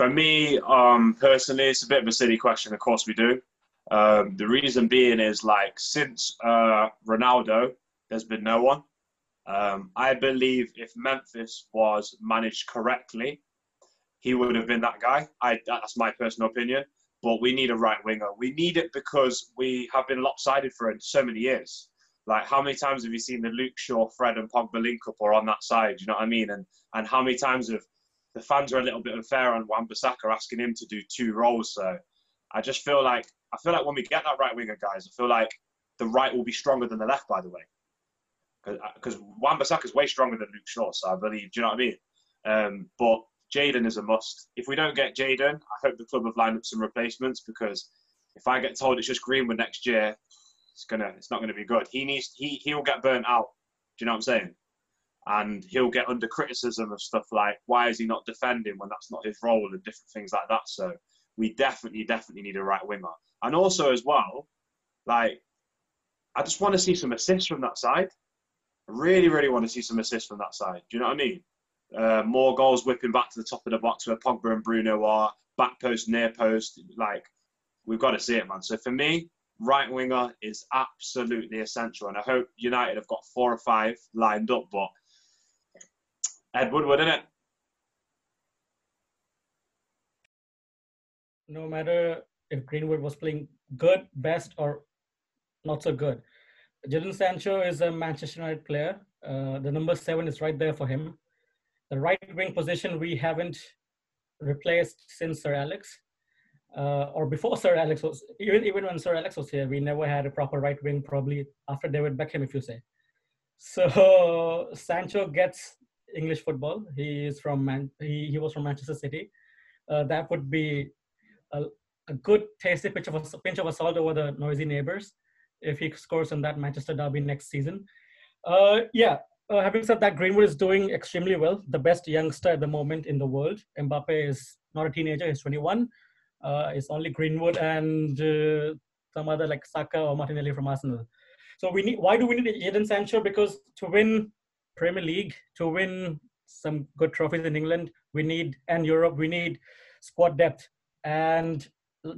For me, um, personally, it's a bit of a silly question. Of course, we do. Um, the reason being is like since uh, Ronaldo, there's been no one. Um, I believe if Memphis was managed correctly, he would have been that guy. I, that's my personal opinion. But we need a right winger. We need it because we have been lopsided for so many years. Like, how many times have you seen the Luke Shaw, Fred, and Pogba link up or on that side? You know what I mean? And and how many times have the fans are a little bit unfair on Wan-Bissaka asking him to do two roles? So I just feel like I feel like when we get that right winger, guys, I feel like the right will be stronger than the left. By the way, because Wan-Bissaka is way stronger than Luke Shaw. So I believe. Do you know what I mean? Um, but Jadon is a must. If we don't get Jadon, I hope the club have lined up some replacements because if I get told it's just Greenwood next year, it's gonna it's not gonna be good. He needs he he'll get burnt out. Do you know what I'm saying? And he'll get under criticism of stuff like why is he not defending when that's not his role and different things like that. So we definitely definitely need a right winger. And also as well, like I just want to see some assists from that side. I really really want to see some assists from that side. Do you know what I mean? Uh, more goals whipping back to the top of the box where Pogba and Bruno are, back post, near post. Like, we've got to see it, man. So for me, right winger is absolutely essential. And I hope United have got four or five lined up, but Ed Woodward, isn't it? No matter if Greenwood was playing good, best, or not so good. Jadon Sancho is a Manchester United player. Uh, the number seven is right there for him the right wing position we haven't replaced since Sir Alex, uh, or before Sir Alex was even even when Sir Alex was here, we never had a proper right wing. Probably after David Beckham, if you say. So Sancho gets English football. He is from Man. He, he was from Manchester City. Uh, that would be a, a good tasty pinch of a pinch of salt over the noisy neighbors if he scores in that Manchester derby next season. Uh, yeah, uh, having said that, Greenwood is doing extremely well. The best youngster at the moment in the world. Mbappe is not a teenager; he's 21. Uh, it's only Greenwood and uh, some other like Saka or Martinelli from Arsenal. So we need. Why do we need Jadon Sancho? Because to win Premier League, to win some good trophies in England, we need and Europe, we need squad depth. And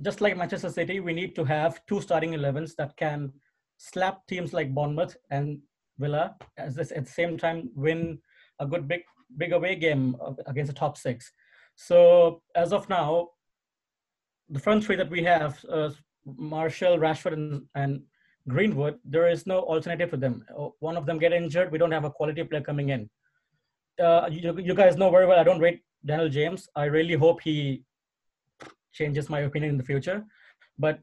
just like Manchester City, we need to have two starting 11s that can slap teams like Bournemouth and Villa as this at the same time win a good big big away game against the top six. So as of now, the front three that we have, uh, Martial, Rashford, and, and, Greenwood, there is no alternative for them. Uh, one of them get injured, we don't have a quality player coming in. Uh, you, you guys know very well I don't rate Daniel James. I really hope he changes my opinion in the future. But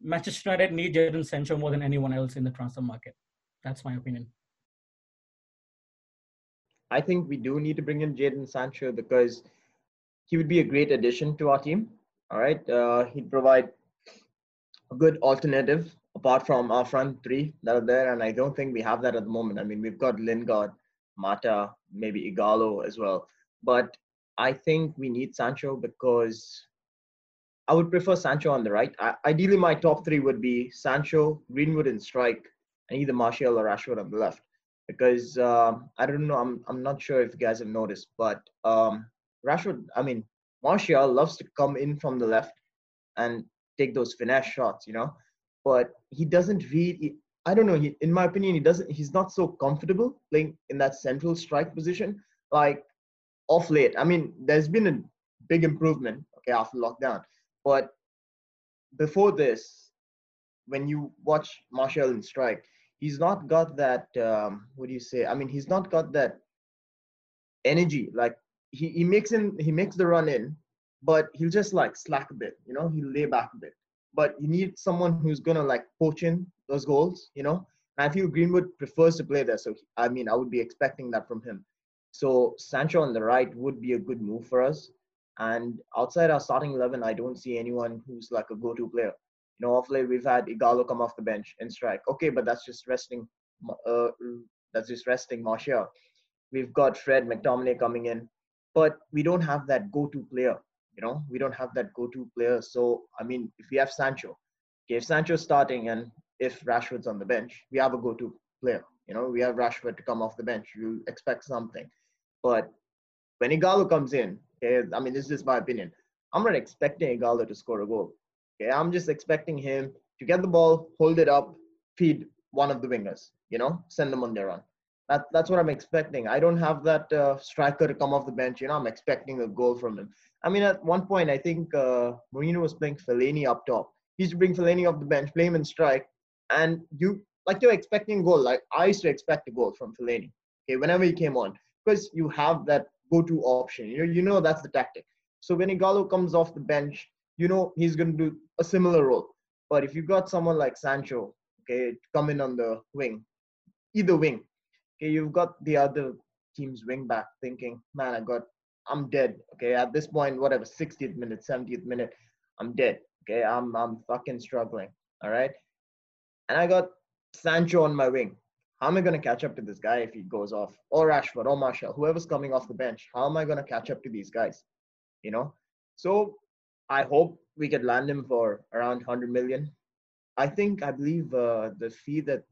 Manchester United need Jadon Sancho more than anyone else in the transfer market. That's my opinion. I think we do need to bring in Jadon Sancho because he would be a great addition to our team. All right, uh, he'd provide a good alternative apart from our front three that are there, and I don't think we have that at the moment. I mean, we've got Lingard, Mata, maybe Ighalo as well, but I think we need Sancho because I would prefer Sancho on the right. I, ideally, my top three would be Sancho, Greenwood, and strike, and either Martial or Rashford on the left. Because um, I don't know, I'm I'm not sure if you guys have noticed, but um, Rashford, I mean Martial loves to come in from the left and take those finesse shots, you know, but he doesn't really. I don't know. He, in my opinion, he doesn't. He's not so comfortable playing in that central strike position. Like off late, I mean, there's been a big improvement. Okay, after lockdown, but before this, when you watch Martial in strike, he's not got that um, what do you say i mean he's not got that energy like he, he makes in he makes the run in but he'll just like slack a bit you know he'll lay back a bit but you need someone who's gonna like poach in those goals you know and i feel greenwood prefers to play there so i mean i would be expecting that from him so sancho on the right would be a good move for us and outside our starting 11 i don't see anyone who's like a go-to player you know, of late we've had Ighalo come off the bench and strike. Okay, but that's just resting. Uh, that's just resting Martial. We've got Fred McTominay coming in, but we don't have that go-to player. You know, we don't have that go-to player. So I mean, if we have Sancho, okay, if Sancho's starting and if Rashford's on the bench, we have a go-to player. You know, we have Rashford to come off the bench. You expect something, but when Ighalo comes in, Okay, I mean, this is just my opinion. I'm not expecting Ighalo to score a goal. Okay, I'm just expecting him to get the ball, hold it up, feed one of the wingers. You know, send them on their run. That, that's what I'm expecting. I don't have that uh, striker to come off the bench. You know, I'm expecting a goal from him. I mean, at one point, I think uh, Mourinho was playing Fellaini up top. He used to bring Fellaini off the bench, play him in strike, and you like you're expecting goal. Like I used to expect a goal from Fellaini. Okay, whenever he came on, because you have that go-to option. You know, you know that's the tactic. So when Ighalo comes off the bench, you know he's going to do a similar role. But if you've got someone like Sancho, okay, come in on the wing, either wing, okay, you've got the other team's wing back thinking, man, I got, I'm dead. Okay, at this point, whatever, 60th minute, 70th minute, I'm dead. Okay, I'm I'm fucking struggling. All right, and I got Sancho on my wing. How am I to catch up to this guy if he goes off? Or Rashford or Martial, whoever's coming off the bench. How am I to catch up to these guys? You know? So I hope we could land him for around 100 million. I think, I believe uh, the fee that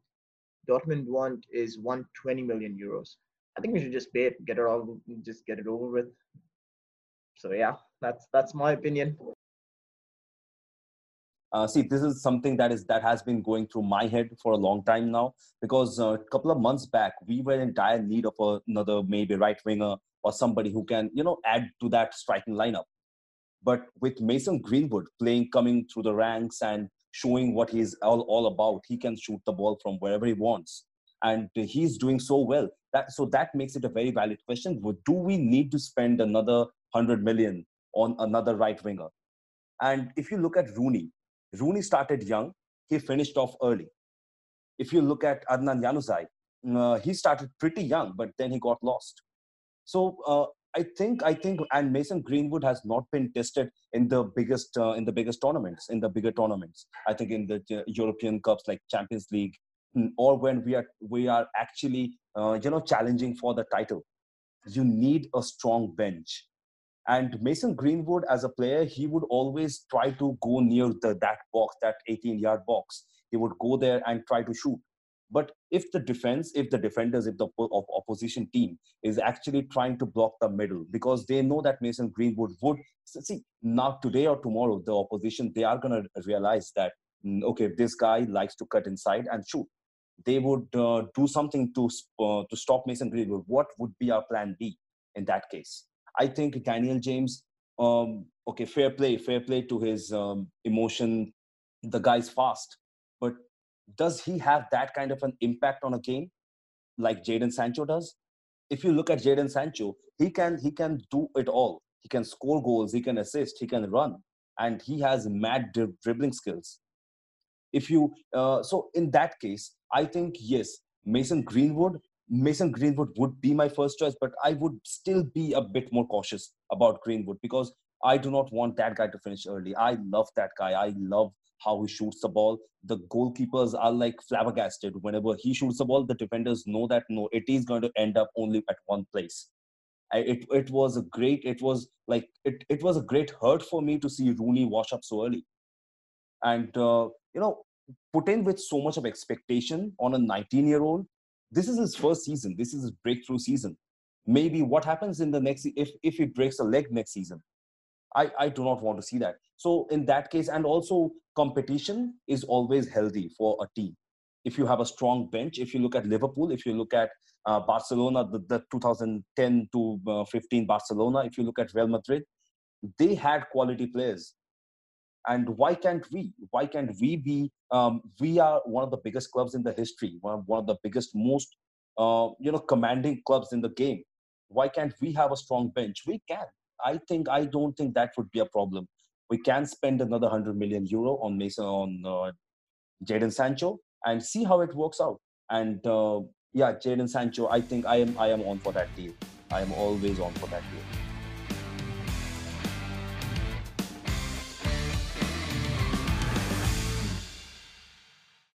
Dortmund want is 120 million euros. I think we should just pay it, get it all, just get it over with. So yeah, that's that's my opinion. Uh, see, this is something that is that has been going through my head for a long time now. Because uh, a couple of months back, we were in dire need of another maybe right winger or somebody who can you know add to that striking lineup. But with Mason Greenwood playing, coming through the ranks and showing what he's all, all about, he can shoot the ball from wherever he wants, and he's doing so well. That so that makes it a very valid question. Do we need to spend another hundred million on another right winger? And if you look at Rooney, Rooney started young, he finished off early. If you look at Adnan Januzaj, uh, he started pretty young, but then he got lost. So uh, I think I think and Mason Greenwood has not been tested in the biggest uh, in the biggest tournaments in the bigger tournaments. I think in the uh, European cups like Champions League, or when we are we are actually uh, you know challenging for the title. You need a strong bench and Mason Greenwood, as a player, he would always try to go near the, that box, that 18 yard box. He would go there and try to shoot. But if the defense, if the defenders, if the opposition team is actually trying to block the middle because they know that Mason Greenwood would see now today or tomorrow, the opposition they are going to realize that mm, okay, this guy likes to cut inside and shoot. They would uh, do something to uh, to stop Mason Greenwood. What would be our plan B in that case? I think Daniel James, um, okay, fair play, fair play to his um, emotion. The guy's fast, but does he have that kind of an impact on a game like Jadon Sancho does? If you look at Jadon Sancho, he can he can do it all. He can score goals, he can assist, he can run, and he has mad dribbling skills. If you uh, so in that case, I think yes, Mason Greenwood Mason Greenwood would be my first choice, but I would still be a bit more cautious about Greenwood because I do not want that guy to finish early. I love that guy. I love how he shoots the ball. The goalkeepers are like flabbergasted. Whenever he shoots the ball, the defenders know that no, it is going to end up only at one place. It, it was a great, it was like, it, it was a great hurt for me to see Rooney wash up so early. And, uh, you know, put in with so much of expectation on a 19 year old this is his first season. This is his breakthrough season. Maybe what happens in the next if if he breaks a leg next season, I I do not want to see that. So in that case, and also competition is always healthy for a team. If you have a strong bench, if you look at Liverpool, if you look at uh, Barcelona, the, the 2010 to uh, 15 Barcelona, if you look at Real Madrid, they had quality players and why can't we? Why can't we be um, we are one of the biggest clubs in the history one of, one of the biggest most uh, you know commanding clubs in the game. Why can't we have a strong bench? We can. I think i don't think that would be a problem. We can spend another 100 million euro on mason on uh, jadon sancho and see how it works out. And uh, yeah jadon sancho i think i am i am on for that deal. I am always on for that deal